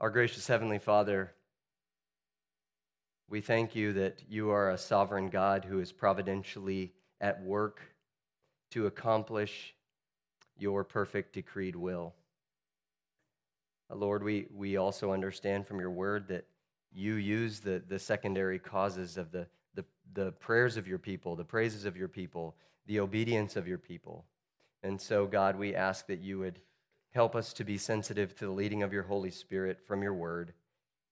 Our gracious Heavenly Father, we thank you that you are a sovereign God who is providentially at work to accomplish your perfect decreed will. Uh, Lord, we, we also understand from your word that you use the, the secondary causes of the, the, the prayers of your people, the praises of your people, the obedience of your people. And so, God, we ask that you would help us to be sensitive to the leading of your Holy Spirit from your word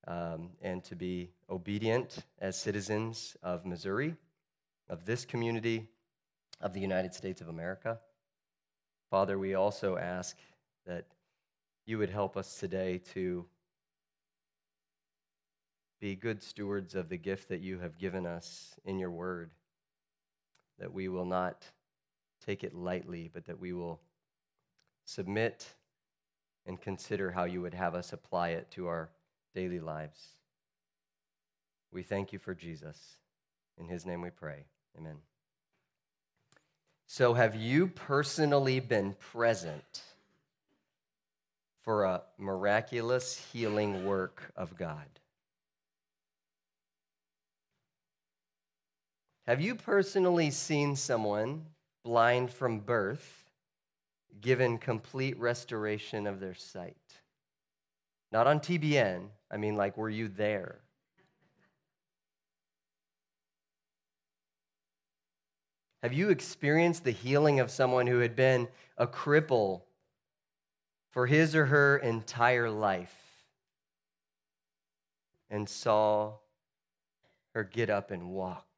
um, and to be obedient as citizens of Missouri, of this community, of the United States of America. Father, we also ask that you would help us today to be good stewards of the gift that you have given us in your word, that we will not take it lightly, but that we will submit and consider how you would have us apply it to our daily lives. We thank you for Jesus. In his name we pray. Amen. So, have you personally been present for a miraculous healing work of God? Have you personally seen someone blind from birth given complete restoration of their sight? Not on TBN, I mean, like, were you there? Have you experienced the healing of someone who had been a cripple for his or her entire life and saw her get up and walk?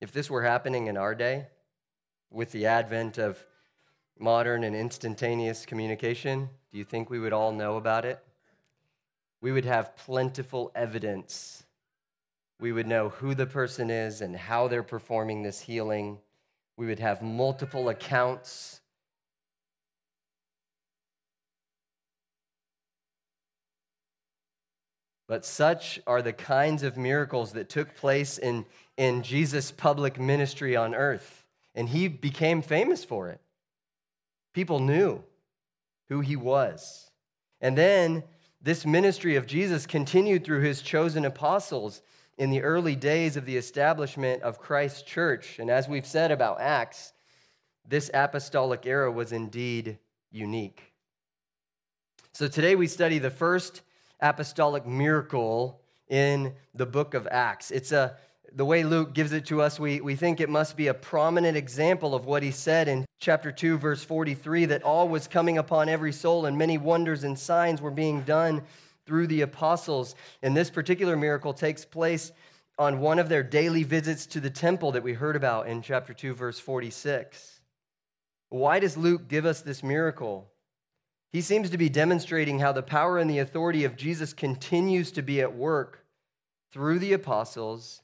If this were happening in our day, with the advent of modern and instantaneous communication, do you think we would all know about it? We would have plentiful evidence. We would know who the person is and how they're performing this healing. We would have multiple accounts. But such are the kinds of miracles that took place in, in Jesus' public ministry on earth. And he became famous for it. People knew who he was. And then this ministry of Jesus continued through his chosen apostles in the early days of the establishment of Christ's church. And as we've said about Acts, this apostolic era was indeed unique. So today we study the first apostolic miracle in the book of Acts. It's a the way Luke gives it to us, we, we think it must be a prominent example of what he said in chapter 2, verse 43 that all was coming upon every soul, and many wonders and signs were being done through the apostles. And this particular miracle takes place on one of their daily visits to the temple that we heard about in chapter 2, verse 46. Why does Luke give us this miracle? He seems to be demonstrating how the power and the authority of Jesus continues to be at work through the apostles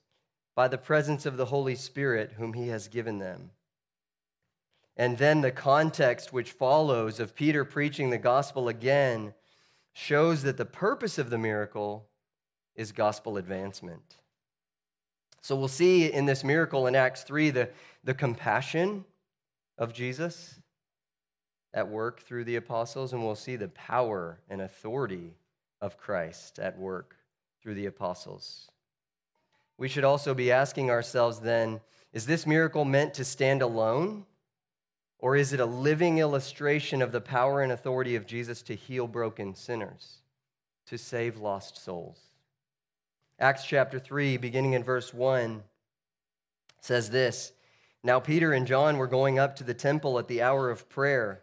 by the presence of the Holy Spirit, whom he has given them. And then the context which follows of Peter preaching the gospel again shows that the purpose of the miracle is gospel advancement. So we'll see in this miracle in Acts 3 the, the compassion of Jesus at work through the apostles, and we'll see the power and authority of Christ at work through the apostles. We should also be asking ourselves then is this miracle meant to stand alone? Or is it a living illustration of the power and authority of Jesus to heal broken sinners, to save lost souls? Acts chapter 3, beginning in verse 1, says this Now Peter and John were going up to the temple at the hour of prayer,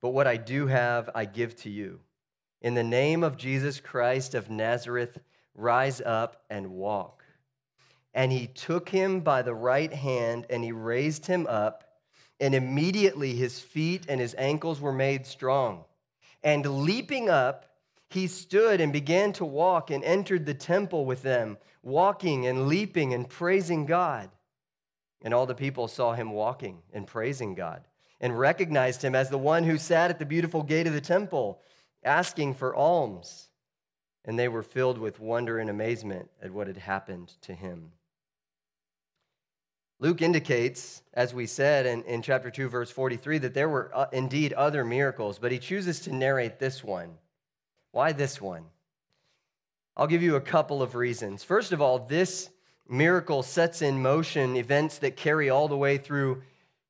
but what I do have, I give to you. In the name of Jesus Christ of Nazareth, rise up and walk. And he took him by the right hand and he raised him up, and immediately his feet and his ankles were made strong. And leaping up, he stood and began to walk and entered the temple with them, walking and leaping and praising God. And all the people saw him walking and praising God and recognized him as the one who sat at the beautiful gate of the temple, asking for alms. And they were filled with wonder and amazement at what had happened to him. Luke indicates, as we said in, in chapter 2, verse 43, that there were uh, indeed other miracles, but he chooses to narrate this one. Why this one? I'll give you a couple of reasons. First of all, this miracle sets in motion events that carry all the way through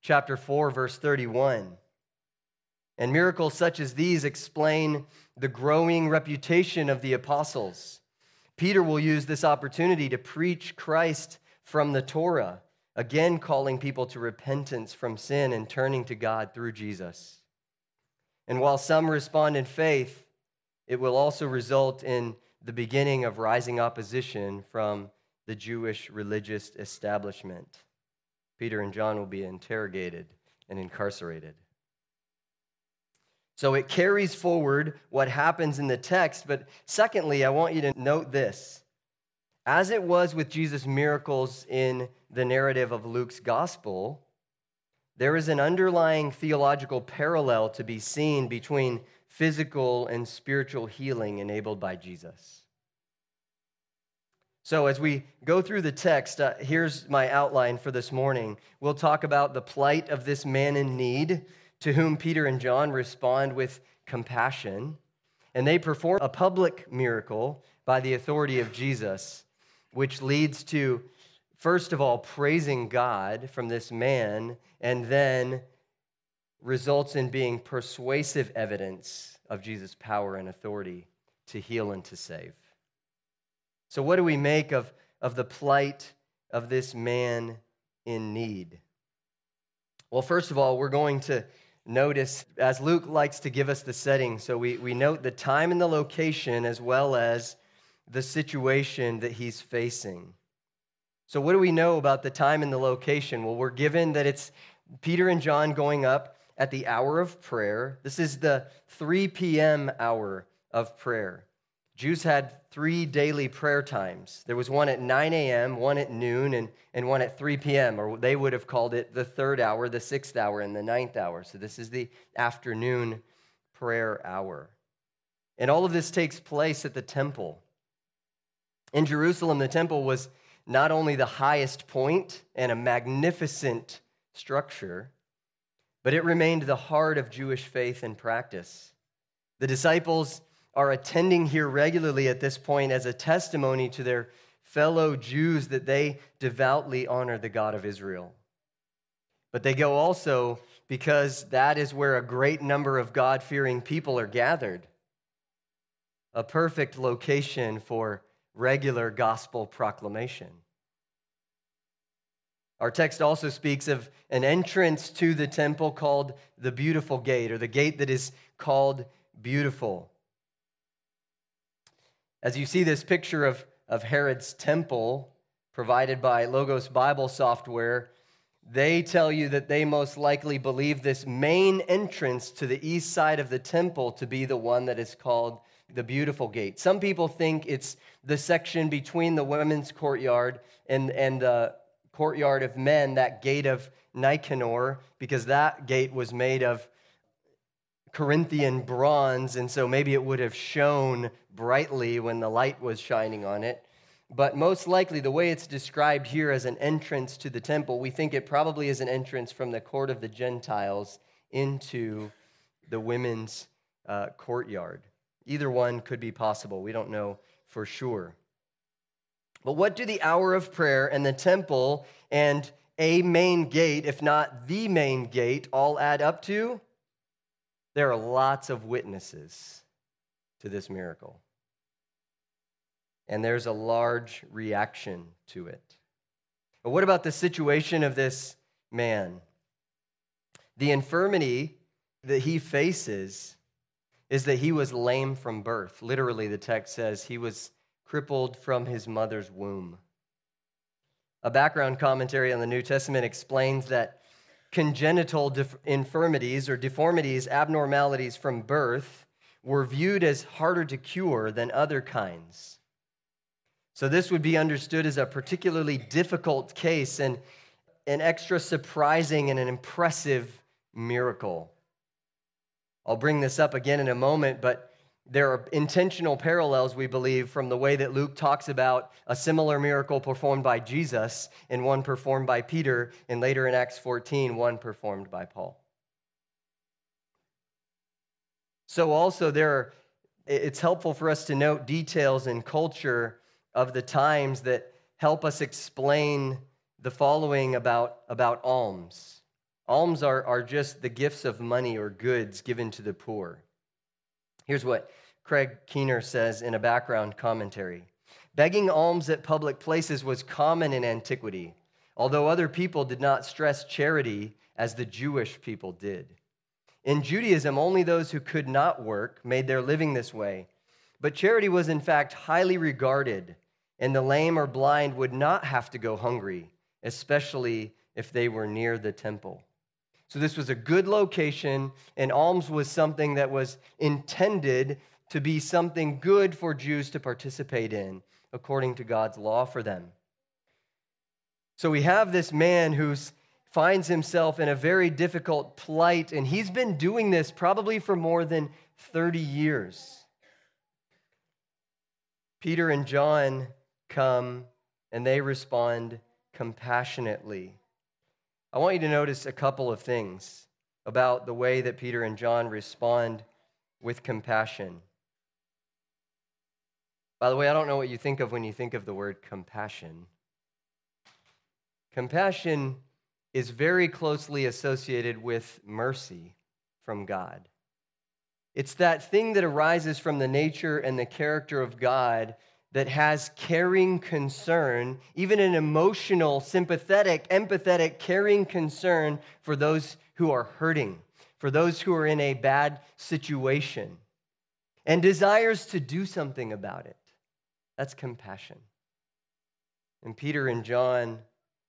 chapter 4, verse 31. And miracles such as these explain the growing reputation of the apostles. Peter will use this opportunity to preach Christ from the Torah again calling people to repentance from sin and turning to God through Jesus. And while some respond in faith, it will also result in the beginning of rising opposition from the Jewish religious establishment. Peter and John will be interrogated and incarcerated. So it carries forward what happens in the text, but secondly, I want you to note this. As it was with Jesus' miracles in the narrative of Luke's gospel, there is an underlying theological parallel to be seen between physical and spiritual healing enabled by Jesus. So, as we go through the text, uh, here's my outline for this morning. We'll talk about the plight of this man in need, to whom Peter and John respond with compassion, and they perform a public miracle by the authority of Jesus which leads to, first of all, praising God from this man, and then results in being persuasive evidence of Jesus' power and authority to heal and to save. So, what do we make of, of the plight of this man in need? Well, first of all, we're going to notice, as Luke likes to give us the setting, so we, we note the time and the location as well as the situation that he's facing. So, what do we know about the time and the location? Well, we're given that it's Peter and John going up at the hour of prayer. This is the 3 p.m. hour of prayer. Jews had three daily prayer times. There was one at 9 a.m., one at noon, and, and one at 3 p.m., or they would have called it the third hour, the sixth hour, and the ninth hour. So this is the afternoon prayer hour. And all of this takes place at the temple. In Jerusalem, the temple was not only the highest point and a magnificent structure, but it remained the heart of Jewish faith and practice. The disciples are attending here regularly at this point as a testimony to their fellow Jews that they devoutly honor the God of Israel. But they go also because that is where a great number of God fearing people are gathered, a perfect location for regular gospel proclamation. Our text also speaks of an entrance to the temple called the Beautiful Gate, or the gate that is called Beautiful. As you see this picture of, of Herod's temple provided by Logos Bible software, they tell you that they most likely believe this main entrance to the east side of the temple to be the one that is called the beautiful gate. Some people think it's the section between the women's courtyard and, and the courtyard of men, that gate of Nicanor, because that gate was made of Corinthian bronze, and so maybe it would have shone brightly when the light was shining on it. But most likely, the way it's described here as an entrance to the temple, we think it probably is an entrance from the court of the Gentiles into the women's uh, courtyard. Either one could be possible. We don't know for sure. But what do the hour of prayer and the temple and a main gate, if not the main gate, all add up to? There are lots of witnesses to this miracle. And there's a large reaction to it. But what about the situation of this man? The infirmity that he faces is that he was lame from birth. Literally, the text says he was crippled from his mother's womb. A background commentary on the New Testament explains that congenital infirmities or deformities, abnormalities from birth, were viewed as harder to cure than other kinds. So, this would be understood as a particularly difficult case and an extra surprising and an impressive miracle. I'll bring this up again in a moment, but there are intentional parallels, we believe, from the way that Luke talks about a similar miracle performed by Jesus and one performed by Peter, and later in Acts 14, one performed by Paul. So, also, there are, it's helpful for us to note details in culture of the times that help us explain the following about, about alms. Alms are, are just the gifts of money or goods given to the poor. Here's what Craig Keener says in a background commentary Begging alms at public places was common in antiquity, although other people did not stress charity as the Jewish people did. In Judaism, only those who could not work made their living this way. But charity was, in fact, highly regarded, and the lame or blind would not have to go hungry, especially if they were near the temple. So, this was a good location, and alms was something that was intended to be something good for Jews to participate in, according to God's law for them. So, we have this man who finds himself in a very difficult plight, and he's been doing this probably for more than 30 years. Peter and John come and they respond compassionately. I want you to notice a couple of things about the way that Peter and John respond with compassion. By the way, I don't know what you think of when you think of the word compassion. Compassion is very closely associated with mercy from God. It's that thing that arises from the nature and the character of God that has caring concern, even an emotional, sympathetic, empathetic, caring concern for those who are hurting, for those who are in a bad situation, and desires to do something about it. That's compassion. And Peter and John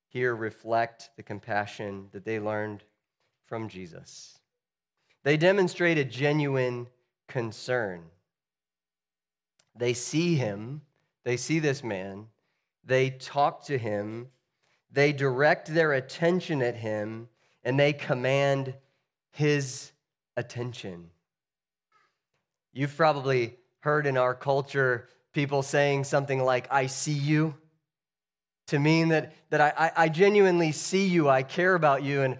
here reflect the compassion that they learned from Jesus. They demonstrate a genuine concern. They see him, they see this man, they talk to him, they direct their attention at him, and they command his attention. You've probably heard in our culture people saying something like, I see you to mean that, that I, I genuinely see you, I care about you, and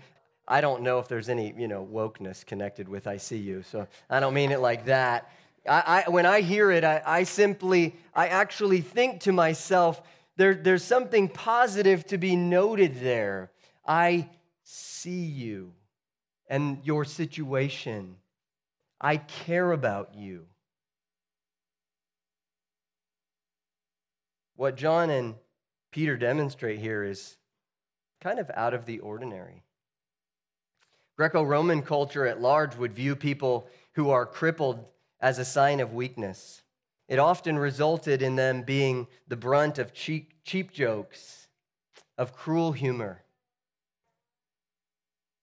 I don't know if there's any, you know, wokeness connected with I see you, so I don't mean it like that. I, I when I hear it, I, I simply, I actually think to myself, there, there's something positive to be noted there. I see you and your situation. I care about you. What John and Peter demonstrate here is kind of out of the ordinary. Greco Roman culture at large would view people who are crippled as a sign of weakness. It often resulted in them being the brunt of cheap, cheap jokes, of cruel humor.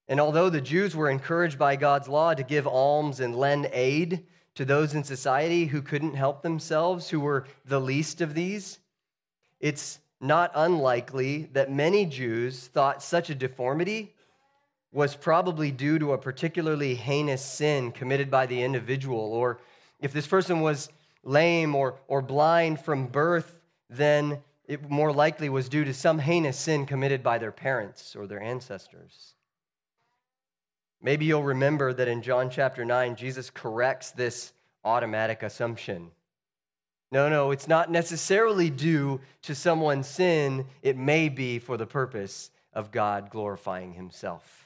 And although the Jews were encouraged by God's law to give alms and lend aid to those in society who couldn't help themselves, who were the least of these, it's not unlikely that many Jews thought such a deformity was probably due to a particularly heinous sin committed by the individual. Or if this person was lame or, or blind from birth, then it more likely was due to some heinous sin committed by their parents or their ancestors. Maybe you'll remember that in John chapter 9, Jesus corrects this automatic assumption. No, no, it's not necessarily due to someone's sin. It may be for the purpose of God glorifying himself.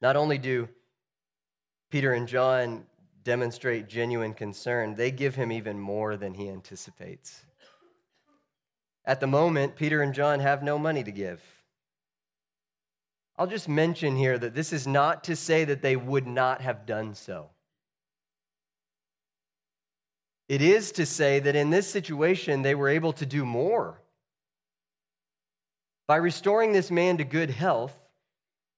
Not only do Peter and John demonstrate genuine concern, they give him even more than he anticipates. At the moment, Peter and John have no money to give. I'll just mention here that this is not to say that they would not have done so. It is to say that in this situation, they were able to do more. By restoring this man to good health,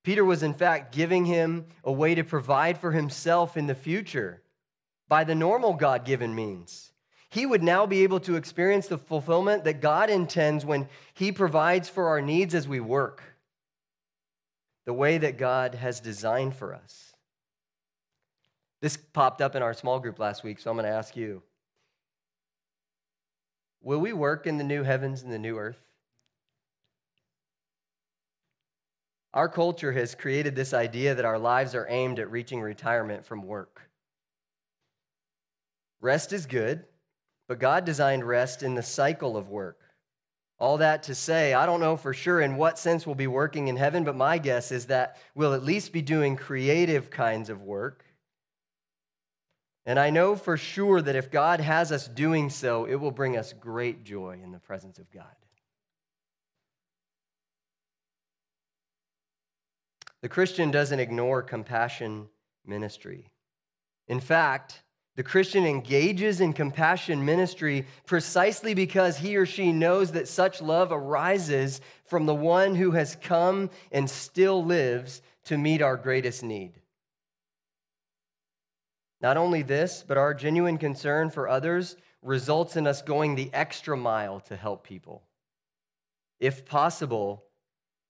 Peter was in fact giving him a way to provide for himself in the future by the normal God given means. He would now be able to experience the fulfillment that God intends when he provides for our needs as we work, the way that God has designed for us. This popped up in our small group last week, so I'm going to ask you Will we work in the new heavens and the new earth? Our culture has created this idea that our lives are aimed at reaching retirement from work. Rest is good, but God designed rest in the cycle of work. All that to say, I don't know for sure in what sense we'll be working in heaven, but my guess is that we'll at least be doing creative kinds of work. And I know for sure that if God has us doing so, it will bring us great joy in the presence of God. The Christian doesn't ignore compassion ministry. In fact, the Christian engages in compassion ministry precisely because he or she knows that such love arises from the one who has come and still lives to meet our greatest need. Not only this, but our genuine concern for others results in us going the extra mile to help people. If possible,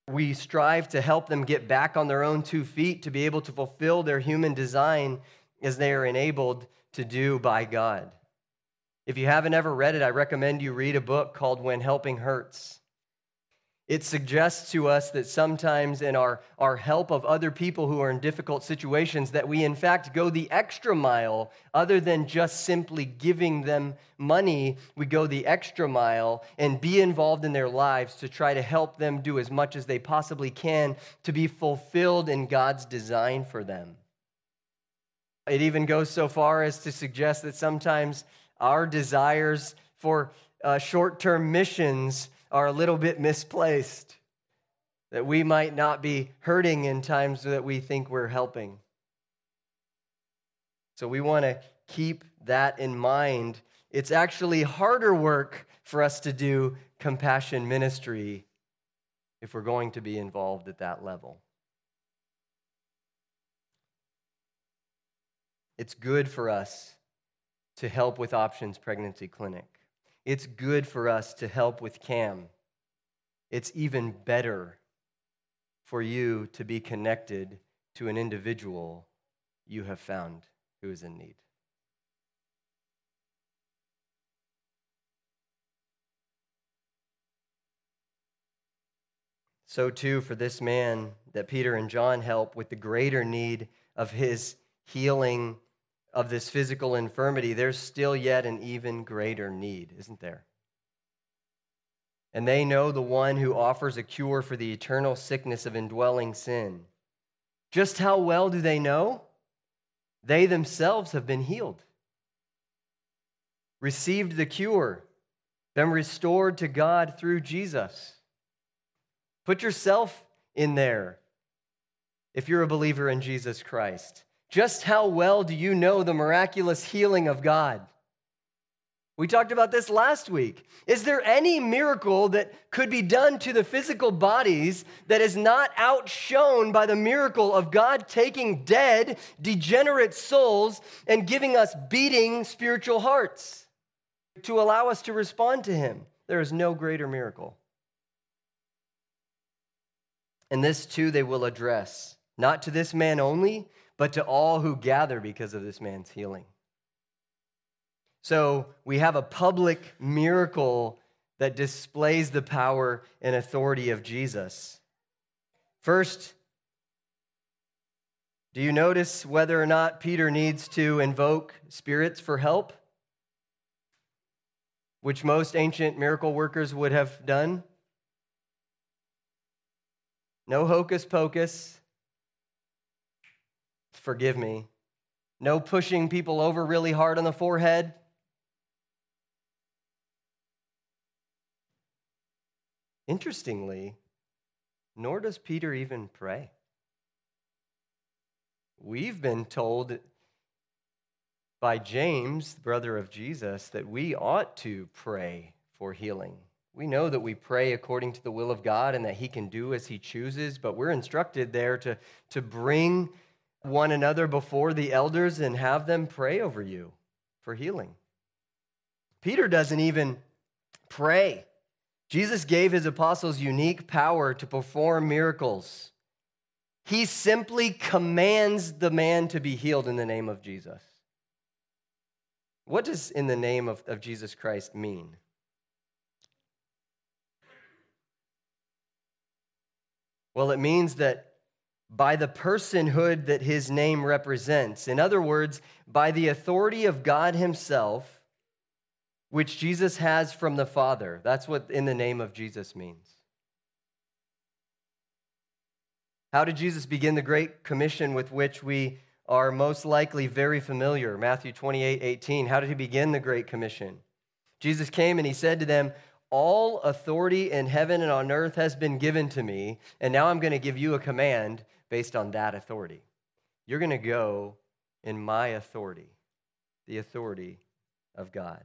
we strive to help them get back on their own two feet to be able to fulfill their human design as they are enabled to do by God. If you haven't ever read it, I recommend you read a book called When Helping Hurts. It suggests to us that sometimes in our, our help of other people who are in difficult situations, that we in fact go the extra mile other than just simply giving them money. We go the extra mile and be involved in their lives to try to help them do as much as they possibly can to be fulfilled in God's design for them. It even goes so far as to suggest that sometimes our desires for uh, short term missions are a little bit misplaced, that we might not be hurting in times that we think we're helping. So we want to keep that in mind. It's actually harder work for us to do compassion ministry if we're going to be involved at that level. It's good for us to help with Options Pregnancy Clinic. It's good for us to help with CAM. It's even better for you to be connected to an individual you have found who is in need. So, too, for this man that Peter and John help with the greater need of his healing of this physical infirmity, there's still yet an even greater need, isn't there? And they know the one who offers a cure for the eternal sickness of indwelling sin. Just how well do they know? They themselves have been healed, received the cure, been restored to God through Jesus. Put yourself in there if you're a believer in Jesus Christ. Just how well do you know the miraculous healing of God? We talked about this last week. Is there any miracle that could be done to the physical bodies that is not outshone by the miracle of God taking dead, degenerate souls and giving us beating spiritual hearts to allow us to respond to Him? There is no greater miracle. And this too they will address, not to this man only, but to all who gather because of this man's healing. So we have a public miracle that displays the power and authority of Jesus. First, do you notice whether or not Peter needs to invoke spirits for help, which most ancient miracle workers would have done? No hocus pocus, forgive me. No pushing people over really hard on the forehead. Interestingly, nor does Peter even pray. We've been told by James, brother of Jesus, that we ought to pray for healing. We know that we pray according to the will of God and that He can do as He chooses, but we're instructed there to, to bring one another before the elders and have them pray over you for healing. Peter doesn't even pray. Jesus gave his apostles unique power to perform miracles. He simply commands the man to be healed in the name of Jesus. What does in the name of, of Jesus Christ mean? Well, it means that by the personhood that his name represents, in other words, by the authority of God himself, which Jesus has from the Father. That's what in the name of Jesus means. How did Jesus begin the Great Commission with which we are most likely very familiar? Matthew 28 18. How did he begin the Great Commission? Jesus came and he said to them, all authority in heaven and on earth has been given to me, and now I'm going to give you a command based on that authority. You're going to go in my authority, the authority of God.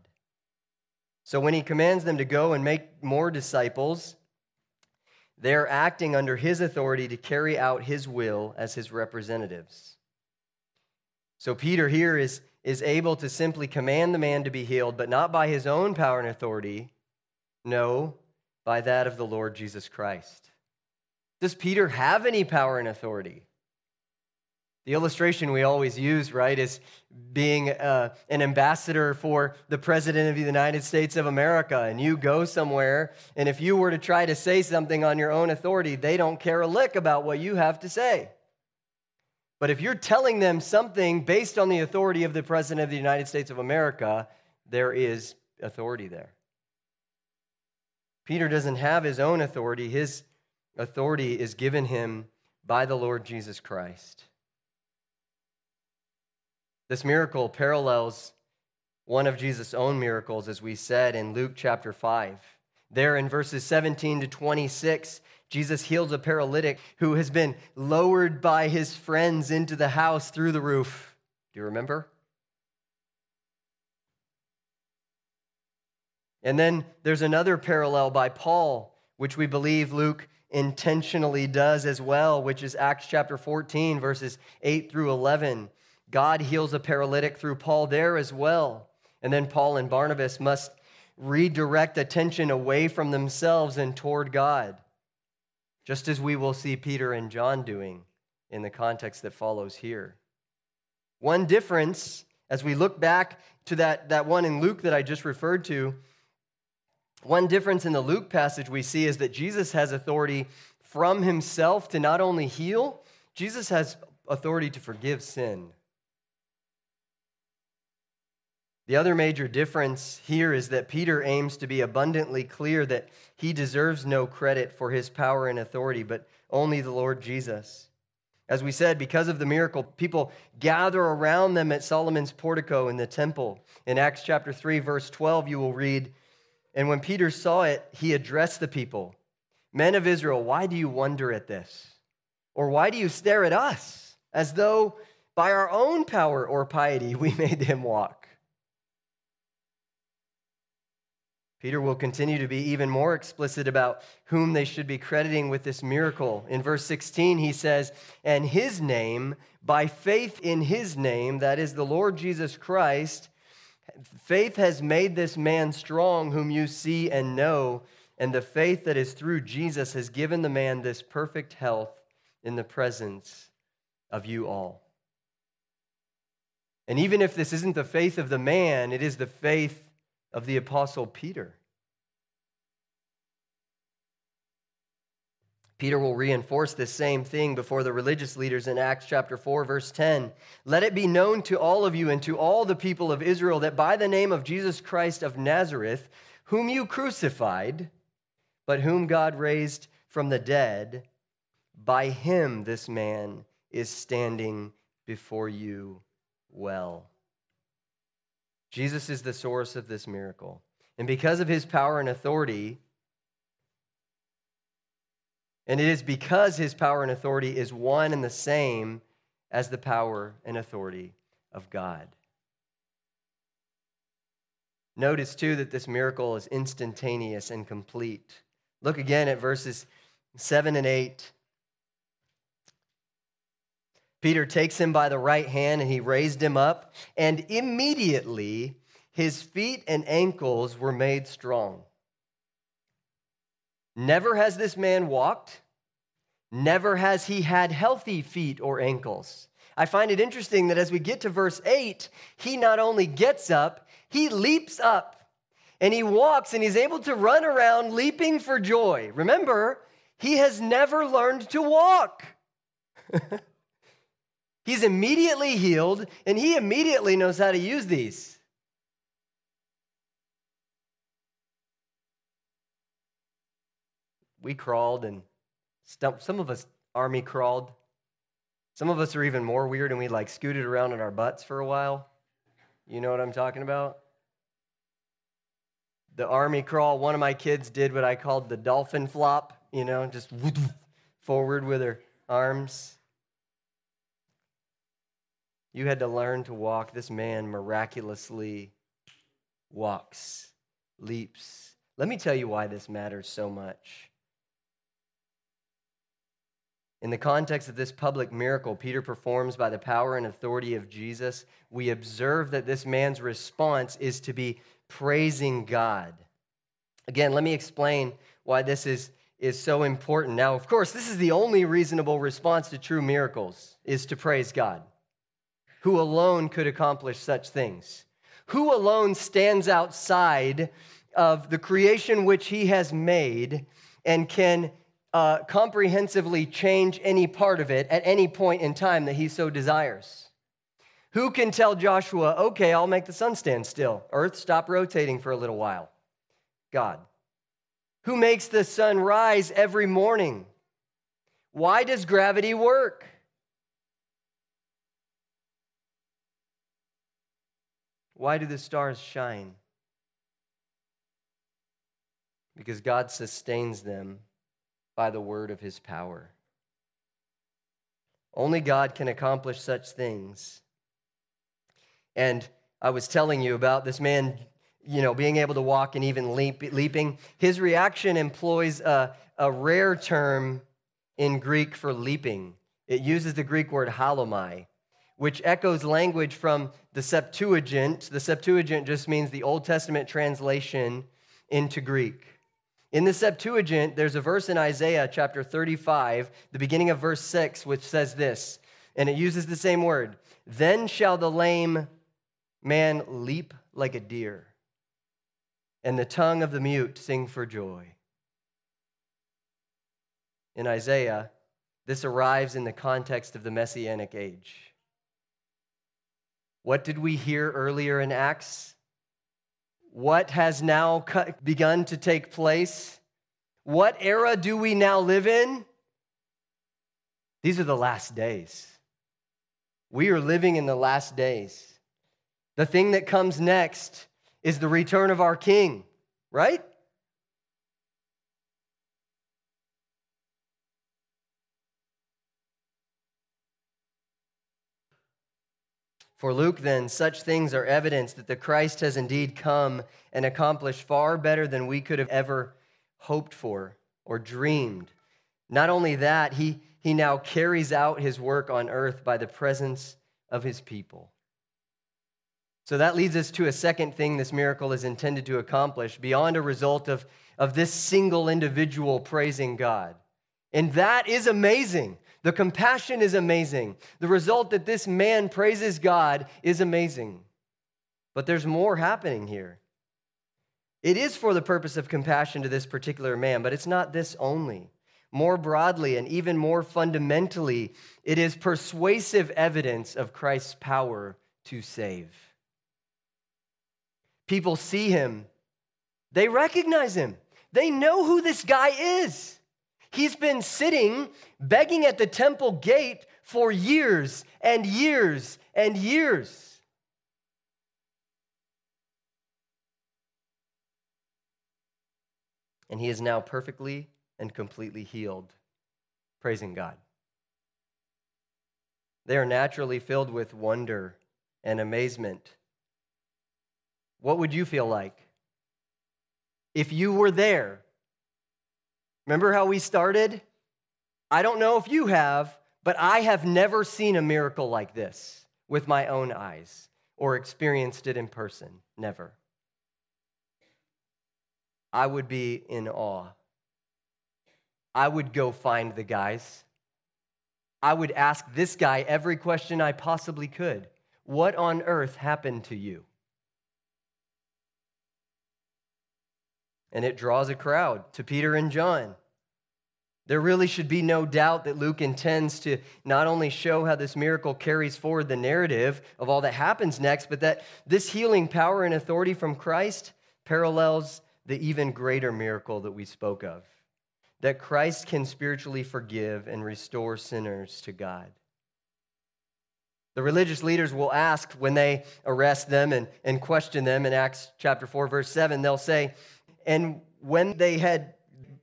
So when he commands them to go and make more disciples, they're acting under his authority to carry out his will as his representatives. So Peter here is, is able to simply command the man to be healed, but not by his own power and authority no, by that of the Lord Jesus Christ. Does Peter have any power and authority? The illustration we always use, right, is being uh, an ambassador for the President of the United States of America. And you go somewhere, and if you were to try to say something on your own authority, they don't care a lick about what you have to say. But if you're telling them something based on the authority of the President of the United States of America, there is authority there. Peter doesn't have his own authority, his authority is given him by the Lord Jesus Christ. This miracle parallels one of Jesus' own miracles, as we said in Luke chapter 5. There in verses 17 to 26, Jesus heals a paralytic who has been lowered by his friends into the house through the roof. Do you remember? And then there's another parallel by Paul, which we believe Luke intentionally does as well, which is Acts chapter 14, verses 8 through 11. God heals a paralytic through Paul there as well. And then Paul and Barnabas must redirect attention away from themselves and toward God, just as we will see Peter and John doing in the context that follows here. One difference, as we look back to that, that one in Luke that I just referred to, one difference in the Luke passage we see is that Jesus has authority from himself to not only heal, Jesus has authority to forgive sin. The other major difference here is that Peter aims to be abundantly clear that he deserves no credit for his power and authority, but only the Lord Jesus. As we said, because of the miracle, people gather around them at Solomon's portico in the temple. In Acts chapter 3, verse 12, you will read, and when Peter saw it, he addressed the people Men of Israel, why do you wonder at this? Or why do you stare at us as though by our own power or piety we made him walk? Peter will continue to be even more explicit about whom they should be crediting with this miracle. In verse 16, he says, And his name, by faith in his name, that is the Lord Jesus Christ, Faith has made this man strong, whom you see and know, and the faith that is through Jesus has given the man this perfect health in the presence of you all. And even if this isn't the faith of the man, it is the faith of the Apostle Peter. Peter will reinforce this same thing before the religious leaders in Acts chapter 4, verse 10. Let it be known to all of you and to all the people of Israel that by the name of Jesus Christ of Nazareth, whom you crucified, but whom God raised from the dead, by him this man is standing before you well. Jesus is the source of this miracle. And because of his power and authority, and it is because his power and authority is one and the same as the power and authority of God. Notice too that this miracle is instantaneous and complete. Look again at verses 7 and 8. Peter takes him by the right hand and he raised him up, and immediately his feet and ankles were made strong. Never has this man walked, never has he had healthy feet or ankles. I find it interesting that as we get to verse 8, he not only gets up, he leaps up and he walks and he's able to run around leaping for joy. Remember, he has never learned to walk. he's immediately healed and he immediately knows how to use these. We crawled and stumped. Some of us army crawled. Some of us are even more weird and we like scooted around on our butts for a while. You know what I'm talking about? The army crawl, one of my kids did what I called the dolphin flop, you know, just forward with her arms. You had to learn to walk. This man miraculously walks, leaps. Let me tell you why this matters so much. In the context of this public miracle Peter performs by the power and authority of Jesus, we observe that this man's response is to be praising God. Again, let me explain why this is, is so important. Now, of course, this is the only reasonable response to true miracles is to praise God, who alone could accomplish such things, who alone stands outside of the creation which he has made and can uh, comprehensively change any part of it at any point in time that he so desires. Who can tell Joshua, okay, I'll make the sun stand still? Earth, stop rotating for a little while. God. Who makes the sun rise every morning? Why does gravity work? Why do the stars shine? Because God sustains them by the word of his power. Only God can accomplish such things. And I was telling you about this man, you know, being able to walk and even leap, leaping. His reaction employs a, a rare term in Greek for leaping. It uses the Greek word hallomai, which echoes language from the Septuagint. The Septuagint just means the Old Testament translation into Greek. In the Septuagint, there's a verse in Isaiah chapter 35, the beginning of verse 6, which says this, and it uses the same word Then shall the lame man leap like a deer, and the tongue of the mute sing for joy. In Isaiah, this arrives in the context of the Messianic age. What did we hear earlier in Acts? What has now begun to take place? What era do we now live in? These are the last days. We are living in the last days. The thing that comes next is the return of our King, right? For Luke, then, such things are evidence that the Christ has indeed come and accomplished far better than we could have ever hoped for or dreamed. Not only that, he, he now carries out his work on earth by the presence of his people. So that leads us to a second thing this miracle is intended to accomplish beyond a result of, of this single individual praising God. And that is amazing. The compassion is amazing. The result that this man praises God is amazing. But there's more happening here. It is for the purpose of compassion to this particular man, but it's not this only. More broadly and even more fundamentally, it is persuasive evidence of Christ's power to save. People see him, they recognize him, they know who this guy is. He's been sitting begging at the temple gate for years and years and years. And he is now perfectly and completely healed, praising God. They are naturally filled with wonder and amazement. what would you feel like? If you were there, remember how we started? I don't know if you have, but I have never seen a miracle like this with my own eyes or experienced it in person. Never. I would be in awe. I would go find the guys. I would ask this guy every question I possibly could. What on earth happened to you? And it draws a crowd to Peter and John. There really should be no doubt that Luke intends to not only show how this miracle carries forward the narrative of all that happens next, but that this healing power and authority from Christ parallels the even greater miracle that we spoke of that Christ can spiritually forgive and restore sinners to God. The religious leaders will ask when they arrest them and, and question them in Acts chapter 4, verse 7, they'll say, And when they had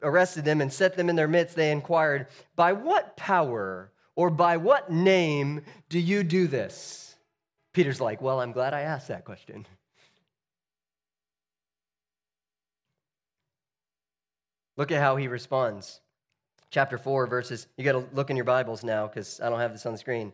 arrested them and set them in their midst, they inquired, By what power or by what name do you do this? Peter's like, Well, I'm glad I asked that question. Look at how he responds. Chapter 4, verses, you got to look in your Bibles now because I don't have this on the screen.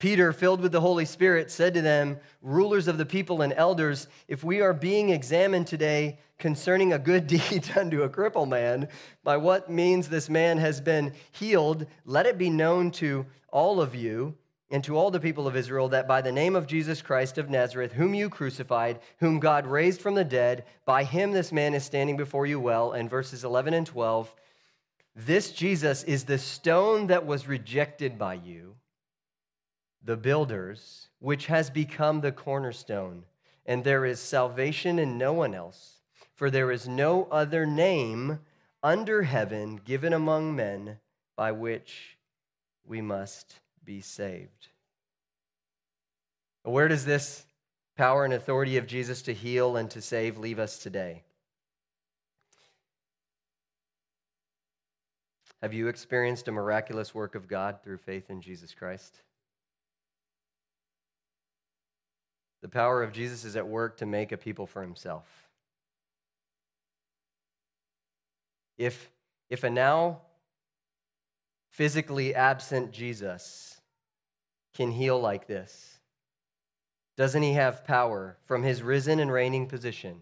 Peter, filled with the Holy Spirit, said to them, Rulers of the people and elders, if we are being examined today concerning a good deed done to a cripple man, by what means this man has been healed, let it be known to all of you and to all the people of Israel that by the name of Jesus Christ of Nazareth, whom you crucified, whom God raised from the dead, by him this man is standing before you well. And verses 11 and 12, this Jesus is the stone that was rejected by you the builders, which has become the cornerstone. And there is salvation in no one else, for there is no other name under heaven given among men by which we must be saved. Where does this power and authority of Jesus to heal and to save leave us today? Have you experienced a miraculous work of God through faith in Jesus Christ? The power of Jesus is at work to make a people for himself. If, if a now physically absent Jesus can heal like this, doesn't he have power from his risen and reigning position?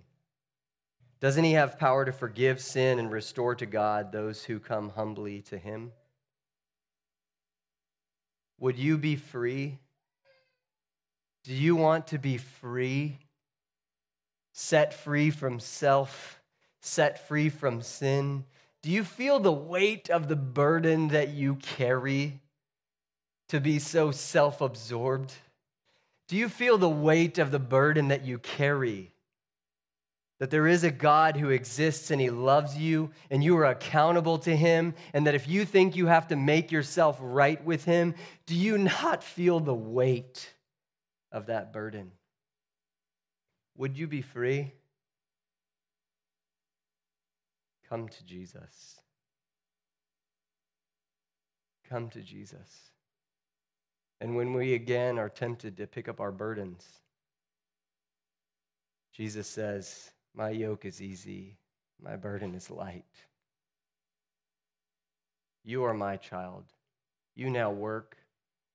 Doesn't he have power to forgive sin and restore to God those who come humbly to him? Would you be free do you want to be free? Set free from self, set free from sin? Do you feel the weight of the burden that you carry to be so self absorbed? Do you feel the weight of the burden that you carry? That there is a God who exists and he loves you and you are accountable to him, and that if you think you have to make yourself right with him, do you not feel the weight of that burden. Would you be free? Come to Jesus. Come to Jesus. And when we again are tempted to pick up our burdens, Jesus says, My yoke is easy, my burden is light. You are my child. You now work,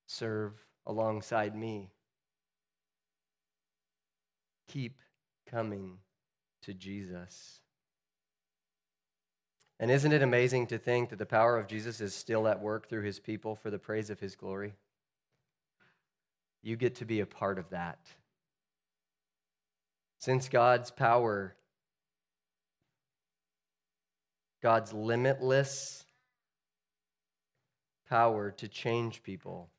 serve alongside me. Keep coming to Jesus. And isn't it amazing to think that the power of Jesus is still at work through his people for the praise of his glory? You get to be a part of that. Since God's power, God's limitless power to change people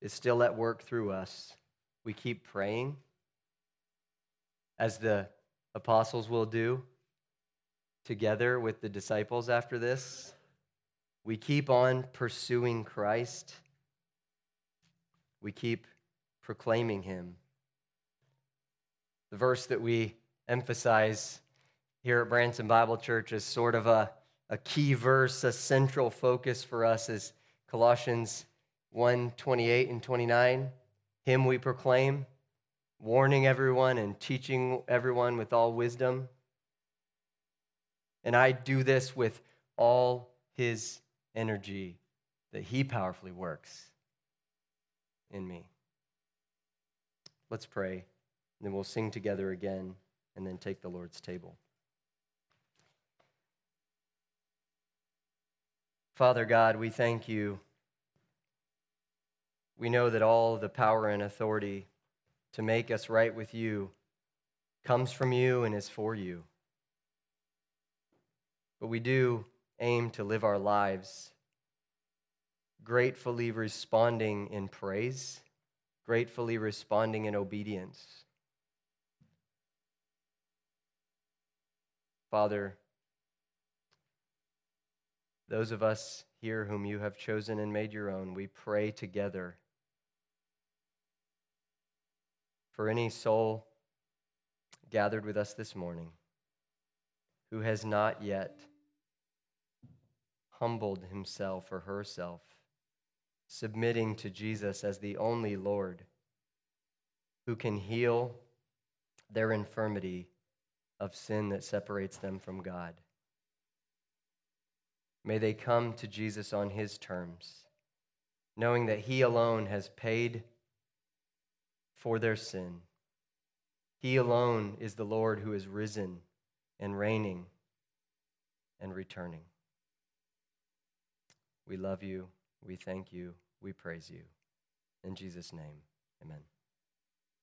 is still at work through us, we keep praying as the apostles will do together with the disciples after this. We keep on pursuing Christ. We keep proclaiming him. The verse that we emphasize here at Branson Bible Church is sort of a, a key verse, a central focus for us is Colossians 1 28 and 29. Him we proclaim warning everyone and teaching everyone with all wisdom. And I do this with all his energy that he powerfully works in me. Let's pray, and then we'll sing together again and then take the Lord's table. Father God, we thank you. We know that all the power and authority to make us right with you comes from you and is for you. But we do aim to live our lives gratefully responding in praise, gratefully responding in obedience. Father, those of us here whom you have chosen and made your own, we pray together for any soul gathered with us this morning who has not yet humbled himself or herself, submitting to Jesus as the only Lord who can heal their infirmity of sin that separates them from God. May they come to Jesus on his terms, knowing that he alone has paid for their sin. He alone is the Lord who is risen and reigning and returning. We love you. We thank you. We praise you. In Jesus' name, amen.